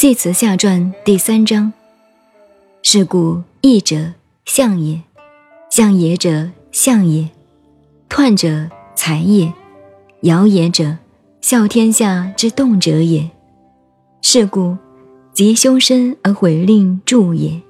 系辞下传第三章。是故义者象也，象也者象也，彖者才也，爻也者孝天下之动者也。是故吉凶身而毁令助也。